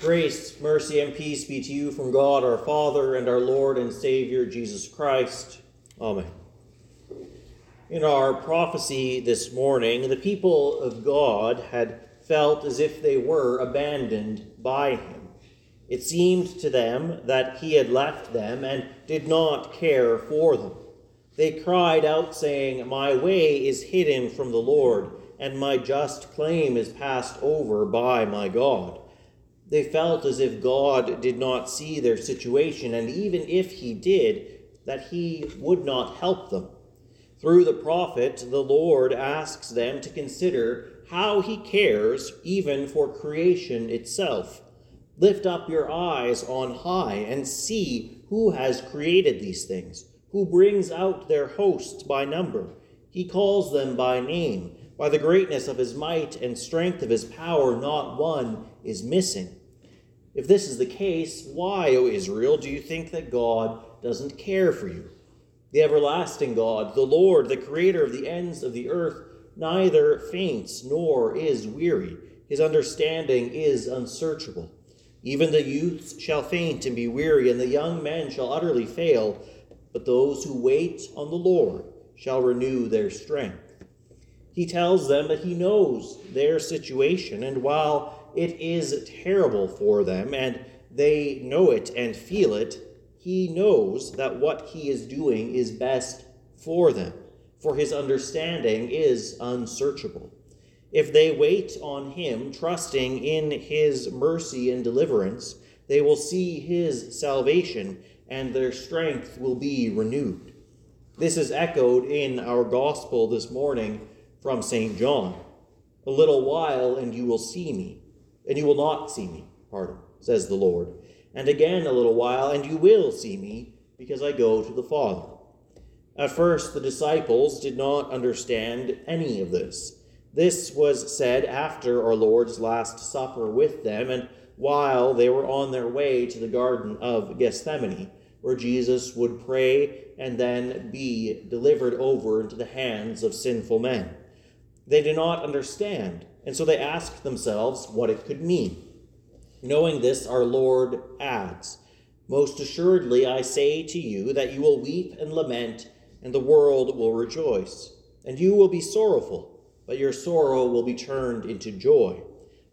Grace, mercy, and peace be to you from God our Father and our Lord and Savior Jesus Christ. Amen. In our prophecy this morning, the people of God had felt as if they were abandoned by Him. It seemed to them that He had left them and did not care for them. They cried out, saying, My way is hidden from the Lord, and my just claim is passed over by my God. They felt as if God did not see their situation, and even if He did, that He would not help them. Through the prophet, the Lord asks them to consider how He cares even for creation itself. Lift up your eyes on high and see who has created these things, who brings out their hosts by number. He calls them by name. By the greatness of his might and strength of his power, not one is missing. If this is the case, why, O Israel, do you think that God doesn't care for you? The everlasting God, the Lord, the creator of the ends of the earth, neither faints nor is weary. His understanding is unsearchable. Even the youths shall faint and be weary, and the young men shall utterly fail. But those who wait on the Lord shall renew their strength. He tells them that he knows their situation, and while it is terrible for them, and they know it and feel it, he knows that what he is doing is best for them, for his understanding is unsearchable. If they wait on him, trusting in his mercy and deliverance, they will see his salvation, and their strength will be renewed. This is echoed in our gospel this morning from St. John. A little while, and you will see me, and you will not see me, pardon, says the Lord. And again a little while, and you will see me, because I go to the Father. At first, the disciples did not understand any of this. This was said after our Lord's Last Supper with them, and while they were on their way to the Garden of Gethsemane, where Jesus would pray and then be delivered over into the hands of sinful men. They did not understand, and so they asked themselves what it could mean. Knowing this, our Lord adds, Most assuredly I say to you that you will weep and lament, and the world will rejoice. And you will be sorrowful, but your sorrow will be turned into joy.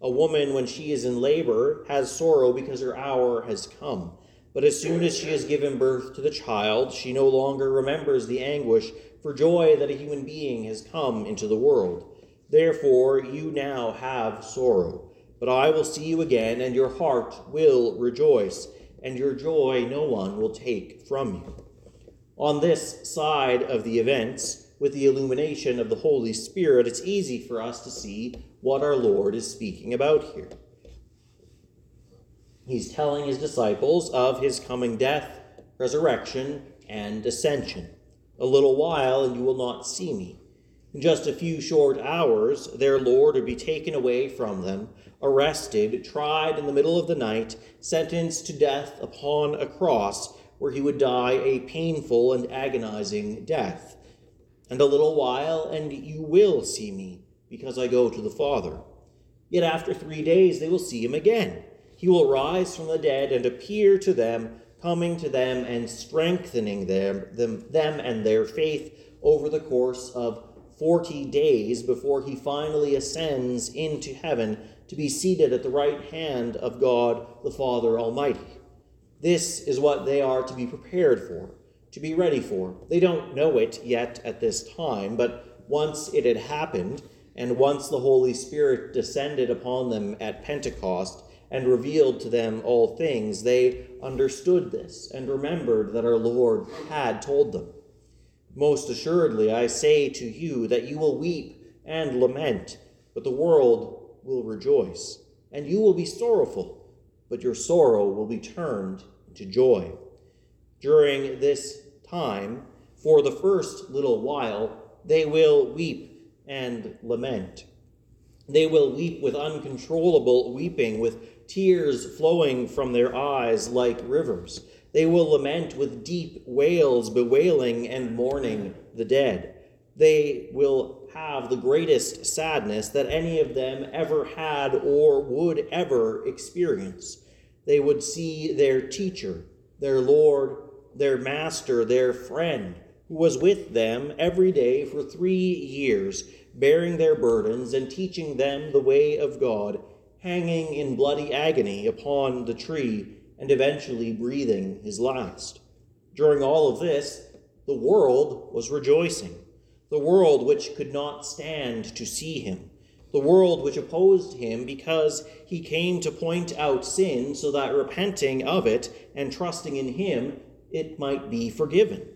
A woman, when she is in labor, has sorrow because her hour has come. But as soon as she has given birth to the child, she no longer remembers the anguish for joy that a human being has come into the world. Therefore, you now have sorrow, but I will see you again, and your heart will rejoice, and your joy no one will take from you. On this side of the events, with the illumination of the Holy Spirit, it's easy for us to see what our Lord is speaking about here. He's telling his disciples of his coming death, resurrection, and ascension. A little while, and you will not see me. In just a few short hours, their Lord would be taken away from them, arrested, tried in the middle of the night, sentenced to death upon a cross, where he would die a painful and agonizing death. And a little while, and you will see me, because I go to the Father. Yet after three days they will see him again. He will rise from the dead and appear to them coming to them and strengthening them, them, them and their faith over the course of 40 days before he finally ascends into heaven to be seated at the right hand of God the Father Almighty. This is what they are to be prepared for, to be ready for. They don't know it yet at this time, but once it had happened, and once the Holy Spirit descended upon them at Pentecost, and revealed to them all things, they understood this and remembered that our Lord had told them. Most assuredly, I say to you that you will weep and lament, but the world will rejoice, and you will be sorrowful, but your sorrow will be turned into joy. During this time, for the first little while, they will weep and lament. They will weep with uncontrollable weeping, with tears flowing from their eyes like rivers. They will lament with deep wails, bewailing and mourning the dead. They will have the greatest sadness that any of them ever had or would ever experience. They would see their teacher, their Lord, their master, their friend, who was with them every day for three years, bearing their burdens and teaching them the way of God, hanging in bloody agony upon the tree and eventually breathing his last. During all of this, the world was rejoicing, the world which could not stand to see him, the world which opposed him because he came to point out sin so that repenting of it and trusting in him, it might be forgiven.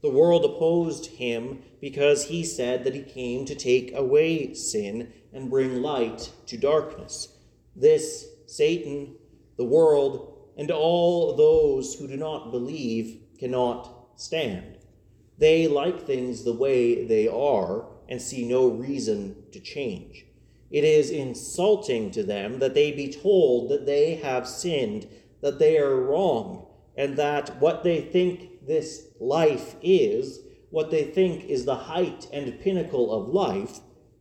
The world opposed him because he said that he came to take away sin and bring light to darkness. This, Satan, the world, and all those who do not believe cannot stand. They like things the way they are and see no reason to change. It is insulting to them that they be told that they have sinned, that they are wrong, and that what they think this life is, what they think is the height and pinnacle of life,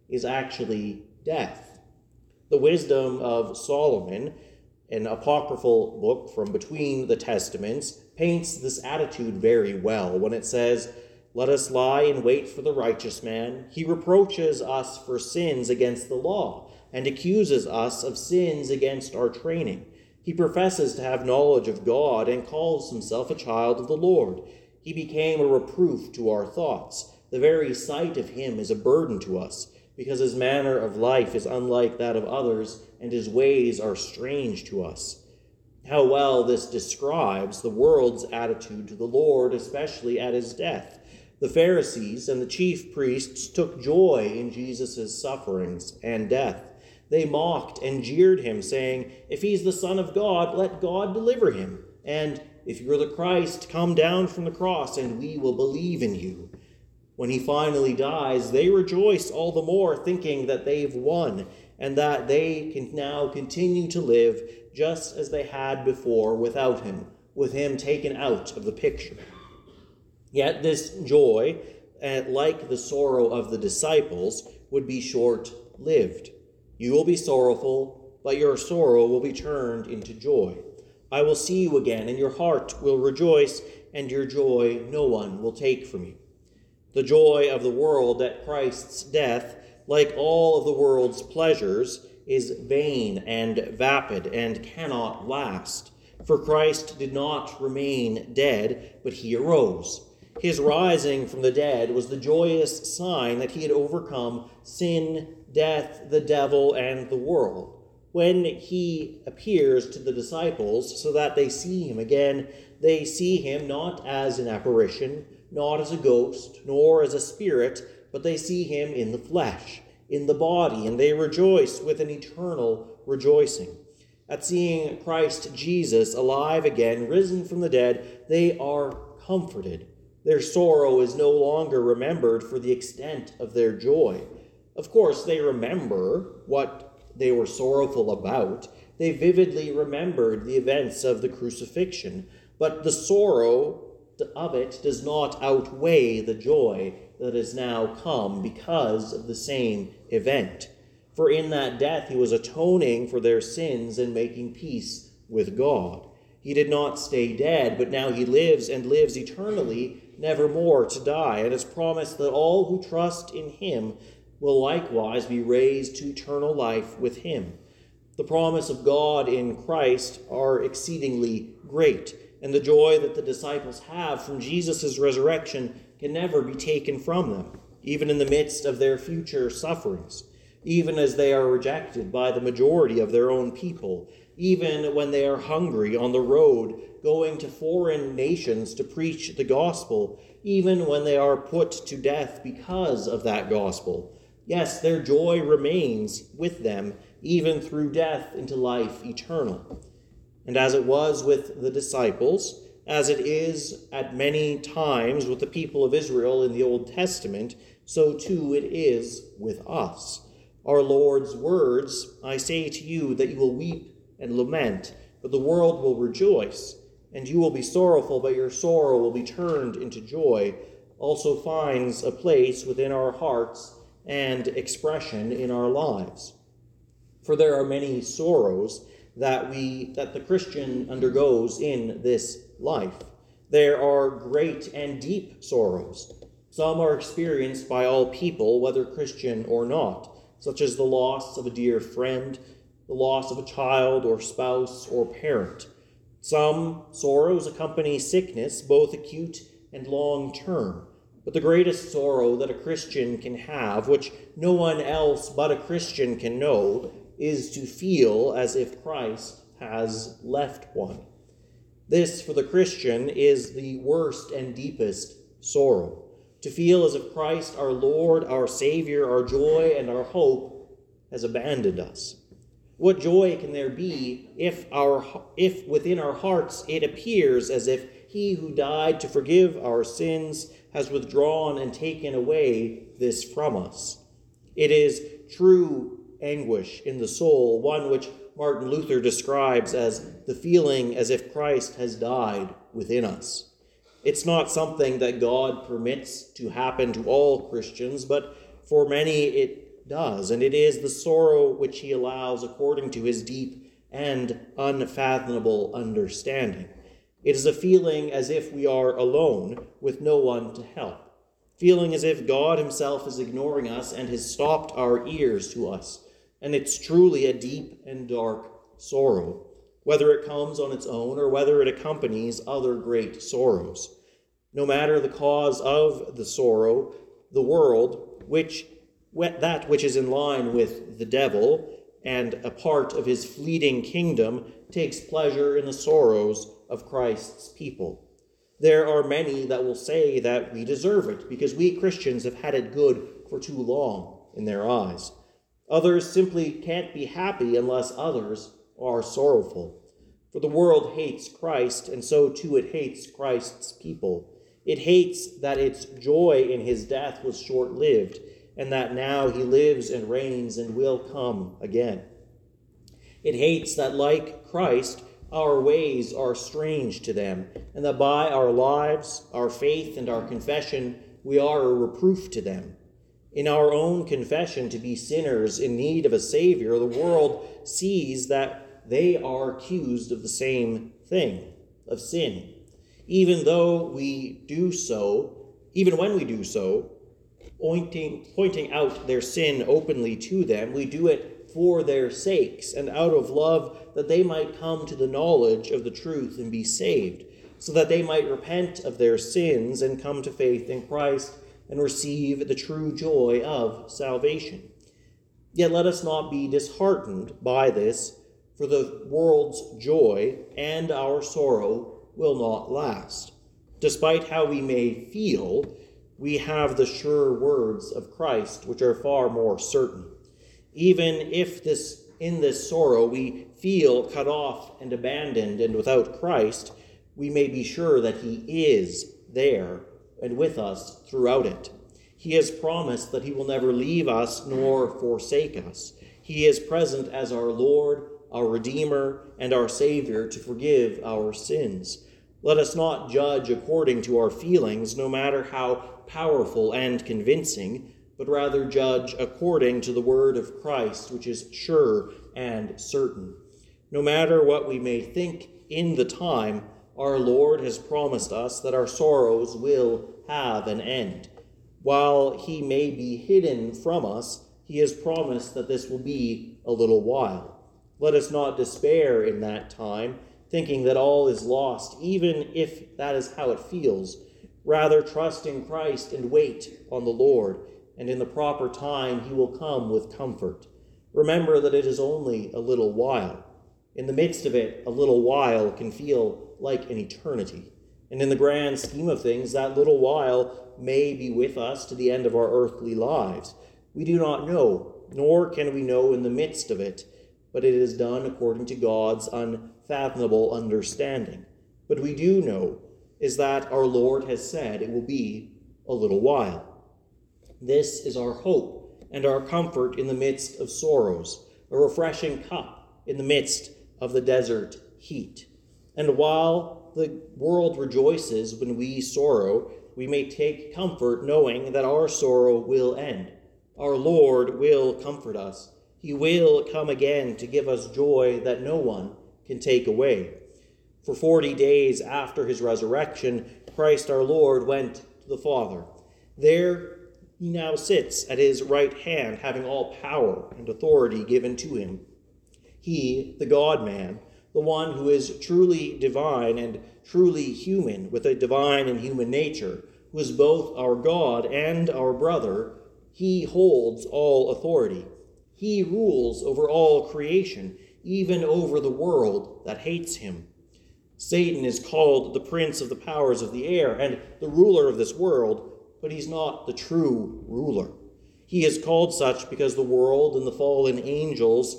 is actually death. The wisdom of Solomon an apocryphal book from between the Testaments, paints this attitude very well when it says, Let us lie in wait for the righteous man. He reproaches us for sins against the law and accuses us of sins against our training. He professes to have knowledge of God and calls himself a child of the Lord. He became a reproof to our thoughts. The very sight of him is a burden to us because his manner of life is unlike that of others, and his ways are strange to us. How well this describes the world's attitude to the Lord, especially at his death. The Pharisees and the chief priests took joy in Jesus' sufferings and death. They mocked and jeered him, saying, If he's the Son of God, let God deliver him. And if you're the Christ, come down from the cross, and we will believe in you. When he finally dies, they rejoice all the more, thinking that they've won and that they can now continue to live just as they had before without him, with him taken out of the picture. Yet this joy, eh, like the sorrow of the disciples, would be short lived. You will be sorrowful, but your sorrow will be turned into joy. I will see you again, and your heart will rejoice, and your joy no one will take from you. The joy of the world at Christ's death, like all of the world's pleasures, is vain and vapid and cannot last. For Christ did not remain dead, but he arose. His rising from the dead was the joyous sign that he had overcome sin, death, the devil, and the world. When he appears to the disciples so that they see him again, they see him not as an apparition not as a ghost, nor as a spirit, but they see him in the flesh, in the body, and they rejoice with an eternal rejoicing. At seeing Christ Jesus alive again, risen from the dead, they are comforted. Their sorrow is no longer remembered for the extent of their joy. Of course, they remember what they were sorrowful about. They vividly remembered the events of the crucifixion, but the sorrow of it does not outweigh the joy that has now come because of the same event. For in that death he was atoning for their sins and making peace with God. He did not stay dead, but now he lives and lives eternally, never more to die, and has promised that all who trust in him will likewise be raised to eternal life with him. The promise of God in Christ are exceedingly great and the joy that the disciples have from Jesus' resurrection can never be taken from them, even in the midst of their future sufferings, even as they are rejected by the majority of their own people, even when they are hungry on the road going to foreign nations to preach the gospel, even when they are put to death because of that gospel. Yes, their joy remains with them even through death into life eternal. And as it was with the disciples, as it is at many times with the people of Israel in the Old Testament, so too it is with us. Our Lord's words I say to you that you will weep and lament, but the world will rejoice, and you will be sorrowful, but your sorrow will be turned into joy, also finds a place within our hearts and expression in our lives. For there are many sorrows that we that the Christian undergoes in this life. There are great and deep sorrows. Some are experienced by all people, whether Christian or not, such as the loss of a dear friend, the loss of a child or spouse or parent. Some sorrows accompany sickness, both acute and long term. But the greatest sorrow that a Christian can have, which no one else but a Christian can know, is to feel as if Christ has left one. This, for the Christian, is the worst and deepest sorrow. To feel as if Christ, our Lord, our Savior, our joy, and our hope, has abandoned us. What joy can there be if, our, if within our hearts it appears as if he who died to forgive our sins has withdrawn and taken away this from us? It is true anguish in the soul, one which Martin Luther describes as the feeling as if Christ has died within us. It's not something that God permits to happen to all Christians, but for many it does, and it is the sorrow which he allows according to his deep and unfathomable understanding. It is a feeling as if we are alone with no one to help, feeling as if God Himself is ignoring us and has stopped our ears to us and it's truly a deep and dark sorrow, whether it comes on its own or whether it accompanies other great sorrows. No matter the cause of the sorrow, the world, which that which is in line with the devil and a part of his fleeting kingdom, takes pleasure in the sorrows of Christ's people. There are many that will say that we deserve it because we Christians have had it good for too long in their eyes. Others simply can't be happy unless others are sorrowful. For the world hates Christ, and so too it hates Christ's people. It hates that its joy in his death was short lived, and that now he lives and reigns and will come again. It hates that, like Christ, our ways are strange to them, and that by our lives, our faith, and our confession, we are a reproof to them. In our own confession to be sinners in need of a Savior, the world sees that they are accused of the same thing, of sin. Even though we do so, even when we do so, pointing, pointing out their sin openly to them, we do it for their sakes and out of love that they might come to the knowledge of the truth and be saved, so that they might repent of their sins and come to faith in Christ and receive the true joy of salvation. Yet let us not be disheartened by this, for the world's joy and our sorrow will not last. Despite how we may feel, we have the sure words of Christ, which are far more certain. Even if this in this sorrow we feel cut off and abandoned and without Christ, we may be sure that He is there and with us throughout it. He has promised that He will never leave us nor forsake us. He is present as our Lord, our Redeemer, and our Savior to forgive our sins. Let us not judge according to our feelings, no matter how powerful and convincing, but rather judge according to the word of Christ, which is sure and certain. No matter what we may think in the time, our Lord has promised us that our sorrows will have an end. While he may be hidden from us, he has promised that this will be a little while. Let us not despair in that time, thinking that all is lost, even if that is how it feels. Rather, trust in Christ and wait on the Lord, and in the proper time he will come with comfort. Remember that it is only a little while. In the midst of it, a little while can feel like an eternity. And in the grand scheme of things, that little while may be with us to the end of our earthly lives. We do not know, nor can we know in the midst of it, but it is done according to God's unfathomable understanding. But we do know is that our Lord has said it will be a little while. This is our hope and our comfort in the midst of sorrows, a refreshing cup in the midst of the desert heat. And while the world rejoices when we sorrow, we may take comfort knowing that our sorrow will end. Our Lord will comfort us. He will come again to give us joy that no one can take away. For forty days after his resurrection, Christ our Lord went to the Father. There he now sits at his right hand, having all power and authority given to him. He, the God man, the one who is truly divine and truly human, with a divine and human nature, who is both our God and our brother, he holds all authority. He rules over all creation, even over the world that hates him. Satan is called the prince of the powers of the air and the ruler of this world, but he's not the true ruler. He is called such because the world and the fallen angels,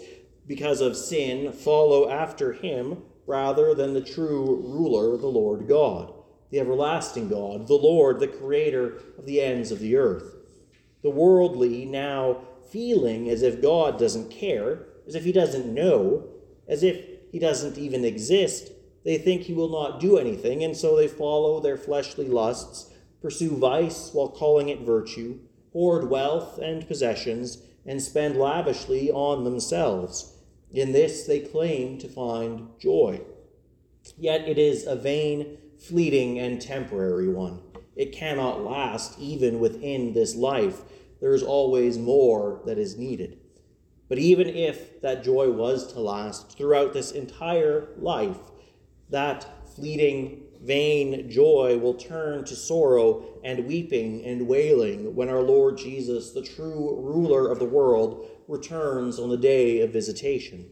because of sin, follow after him rather than the true ruler, the Lord God, the everlasting God, the Lord, the creator of the ends of the earth. The worldly now feeling as if God doesn't care, as if he doesn't know, as if he doesn't even exist, they think he will not do anything, and so they follow their fleshly lusts, pursue vice while calling it virtue, hoard wealth and possessions, and spend lavishly on themselves. In this they claim to find joy. Yet it is a vain, fleeting, and temporary one. It cannot last even within this life. There is always more that is needed. But even if that joy was to last throughout this entire life, that fleeting, vain joy will turn to sorrow and weeping and wailing when our Lord Jesus, the true ruler of the world, returns on the day of visitation.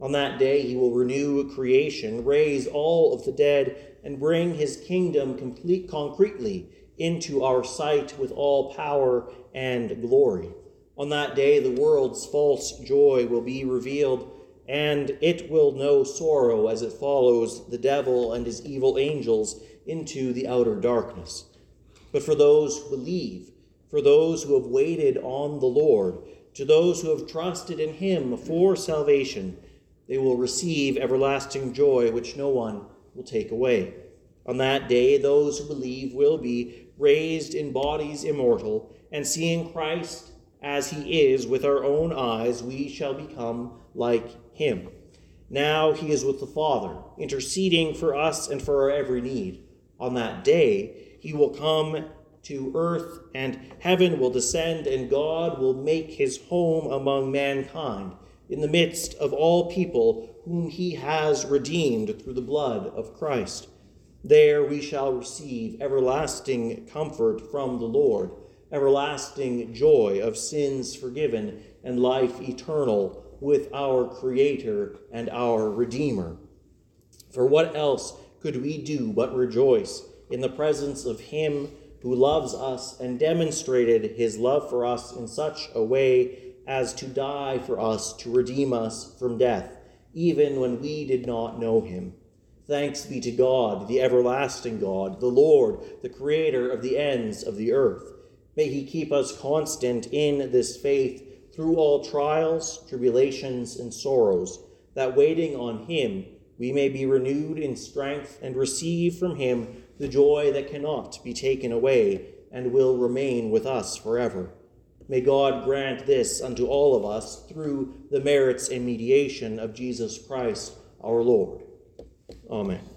On that day, he will renew creation, raise all of the dead, and bring his kingdom complete concretely into our sight with all power and glory. On that day, the world's false joy will be revealed and it will know sorrow as it follows the devil and his evil angels into the outer darkness. But for those who believe, for those who have waited on the Lord, to those who have trusted in him for salvation, they will receive everlasting joy which no one will take away. On that day, those who believe will be raised in bodies immortal, and seeing Christ as he is with our own eyes, we shall become like him. Now he is with the Father, interceding for us and for our every need. On that day, he will come to earth, and heaven will descend, and God will make his home among mankind, in the midst of all people whom he has redeemed through the blood of Christ. There we shall receive everlasting comfort from the Lord, everlasting joy of sins forgiven, and life eternal with our Creator and our Redeemer. For what else could we do but rejoice in the presence of Him who loves us and demonstrated His love for us in such a way as to die for us to redeem us from death, even when we did not know Him? Thanks be to God, the everlasting God, the Lord, the Creator of the ends of the earth. May He keep us constant in this faith through all trials, tribulations, and sorrows, that waiting on him we may be renewed in strength and receive from him the joy that cannot be taken away and will remain with us forever. May God grant this unto all of us through the merits and mediation of Jesus Christ our Lord. Amen.